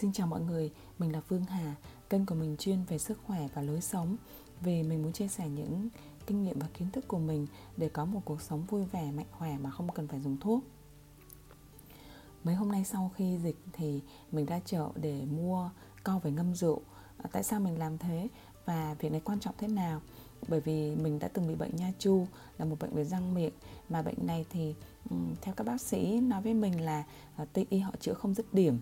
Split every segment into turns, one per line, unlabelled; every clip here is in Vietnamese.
Xin chào mọi người, mình là Phương Hà, kênh của mình chuyên về sức khỏe và lối sống. Vì mình muốn chia sẻ những kinh nghiệm và kiến thức của mình để có một cuộc sống vui vẻ, mạnh khỏe mà không cần phải dùng thuốc. Mấy hôm nay sau khi dịch thì mình ra chợ để mua co về ngâm rượu. À, tại sao mình làm thế và việc này quan trọng thế nào? Bởi vì mình đã từng bị bệnh nha chu là một bệnh về răng miệng mà bệnh này thì theo các bác sĩ nói với mình là à, tây y họ chữa không dứt điểm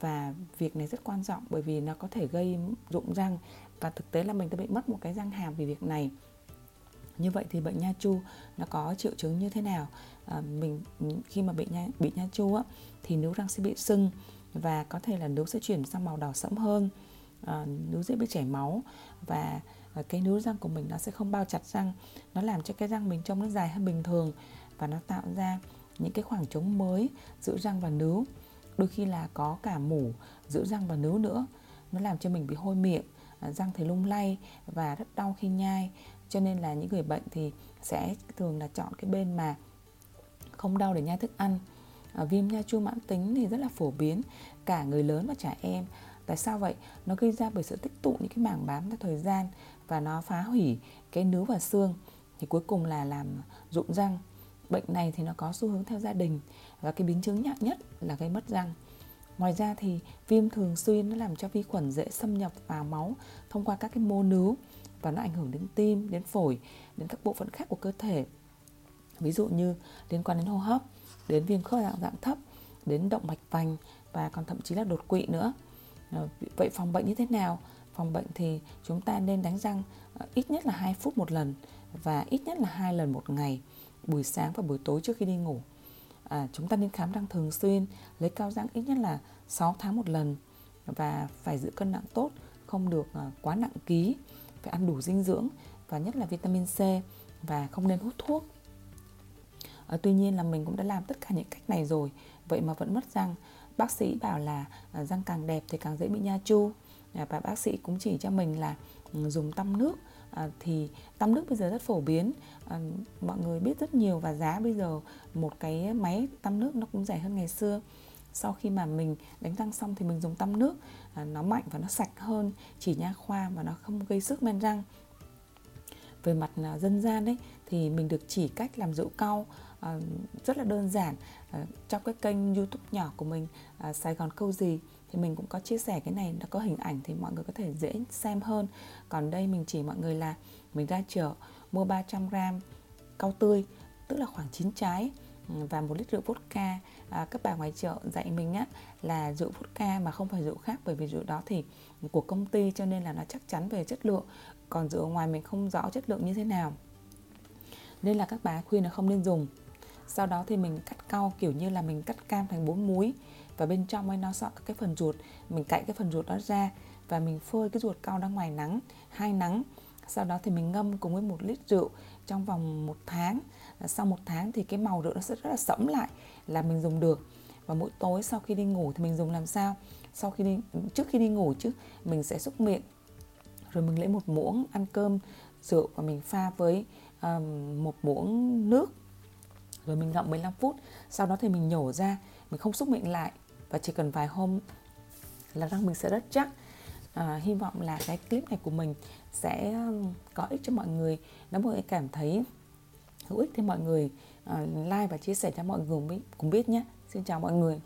và việc này rất quan trọng bởi vì nó có thể gây rụng răng. Và thực tế là mình đã bị mất một cái răng hàm vì việc này. Như vậy thì bệnh nha chu nó có triệu chứng như thế nào? À, mình khi mà bị nha bị nha chu á thì nướu răng sẽ bị sưng và có thể là nướu sẽ chuyển sang màu đỏ sẫm hơn à, nướu dễ bị chảy máu và à, cái nướu răng của mình nó sẽ không bao chặt răng nó làm cho cái răng mình trông nó dài hơn bình thường và nó tạo ra những cái khoảng trống mới giữa răng và nướu đôi khi là có cả mủ giữa răng và nướu nữa. Nó làm cho mình bị hôi miệng à, răng thì lung lay và rất đau khi nhai. Cho nên là những người bệnh thì sẽ thường là chọn cái bên mà không đau để nhai thức ăn. À, viêm nha chu mãn tính thì rất là phổ biến. Cả người lớn và trẻ em. Tại sao vậy? Nó gây ra bởi sự tích tụ những cái mảng bám theo thời gian và nó phá hủy cái nướu và xương. Thì cuối cùng là làm rụng răng bệnh này thì nó có xu hướng theo gia đình và cái biến chứng nặng nhất là gây mất răng. Ngoài ra thì viêm thường xuyên nó làm cho vi khuẩn dễ xâm nhập vào máu thông qua các cái mô nướu và nó ảnh hưởng đến tim, đến phổi, đến các bộ phận khác của cơ thể. Ví dụ như liên quan đến hô hấp, đến viêm khớp dạng dạng thấp, đến động mạch vành và còn thậm chí là đột quỵ nữa. Ờ, vậy phòng bệnh như thế nào? Phòng bệnh thì chúng ta nên đánh răng ờ, ít nhất là 2 phút một lần và ít nhất là hai lần một ngày buổi sáng và buổi tối trước khi đi ngủ. À, chúng ta nên khám răng thường xuyên lấy cao răng ít nhất là 6 tháng một lần và phải giữ cân nặng tốt không được à, quá nặng ký. Phải ăn đủ dinh dưỡng và nhất là vitamin C và không nên hút thuốc. À, tuy nhiên là mình cũng đã làm tất cả những cách này rồi vậy mà vẫn mất răng. Bác sĩ bảo là à, răng càng đẹp thì càng dễ bị nha chu. À, và bác sĩ cũng chỉ cho mình là ừ, dùng tăm nước à, thì tăm nước bây giờ rất phổ biến. À, mọi người biết rất nhiều và giá bây giờ một cái máy tăm nước nó cũng rẻ hơn ngày xưa. Sau khi mà mình đánh răng xong thì mình dùng tăm nước. À, nó mạnh và nó sạch hơn chỉ nha khoa và nó không gây sức men răng về mặt à, dân gian đấy thì mình được chỉ cách làm rượu cau à, rất là đơn giản à, trong cái kênh youtube nhỏ của mình sài gòn câu gì. Thì mình cũng có chia sẻ cái này, nó có hình ảnh thì mọi người có thể dễ xem hơn. Còn đây mình chỉ mọi người là, mình ra chợ mua 300 gram cau tươi, tức là khoảng 9 trái. Ừ, và một lít rượu vodka. À, các bà ngoài chợ dạy mình á là rượu vodka mà không phải rượu khác bởi vì rượu đó thì của công ty cho nên là nó chắc chắn về chất lượng. Còn rượu ngoài mình không rõ chất lượng như thế nào. Nên là các bà khuyên là không nên dùng. Sau đó thì mình cắt cau kiểu như là mình cắt cam thành bốn múi. Và bên trong ấy nó sọ cái phần ruột. Mình cạy cái phần ruột đó ra và mình phơi cái ruột cau ra ngoài nắng hai nắng sau đó thì mình ngâm cùng với một lít rượu trong vòng một tháng. Sau một tháng thì cái màu rượu nó sẽ rất là sẫm lại là mình dùng được. Và mỗi tối sau khi đi ngủ thì mình dùng làm sao? Sau khi đi trước khi đi ngủ chứ mình sẽ xúc miệng rồi mình lấy một muỗng ăn cơm rượu và mình pha với um, một muỗng nước. Rồi mình ngậm 15 phút. Sau đó thì mình nhổ ra mình không xúc miệng lại. Và chỉ cần vài hôm là răng mình sẽ rất chắc à, hy vọng là cái clip này của mình sẽ có ích cho mọi người. Nếu mọi người cảm thấy hữu ích thì mọi người uh, like và chia sẻ cho mọi người cũng biết, biết nhé. Xin chào mọi người.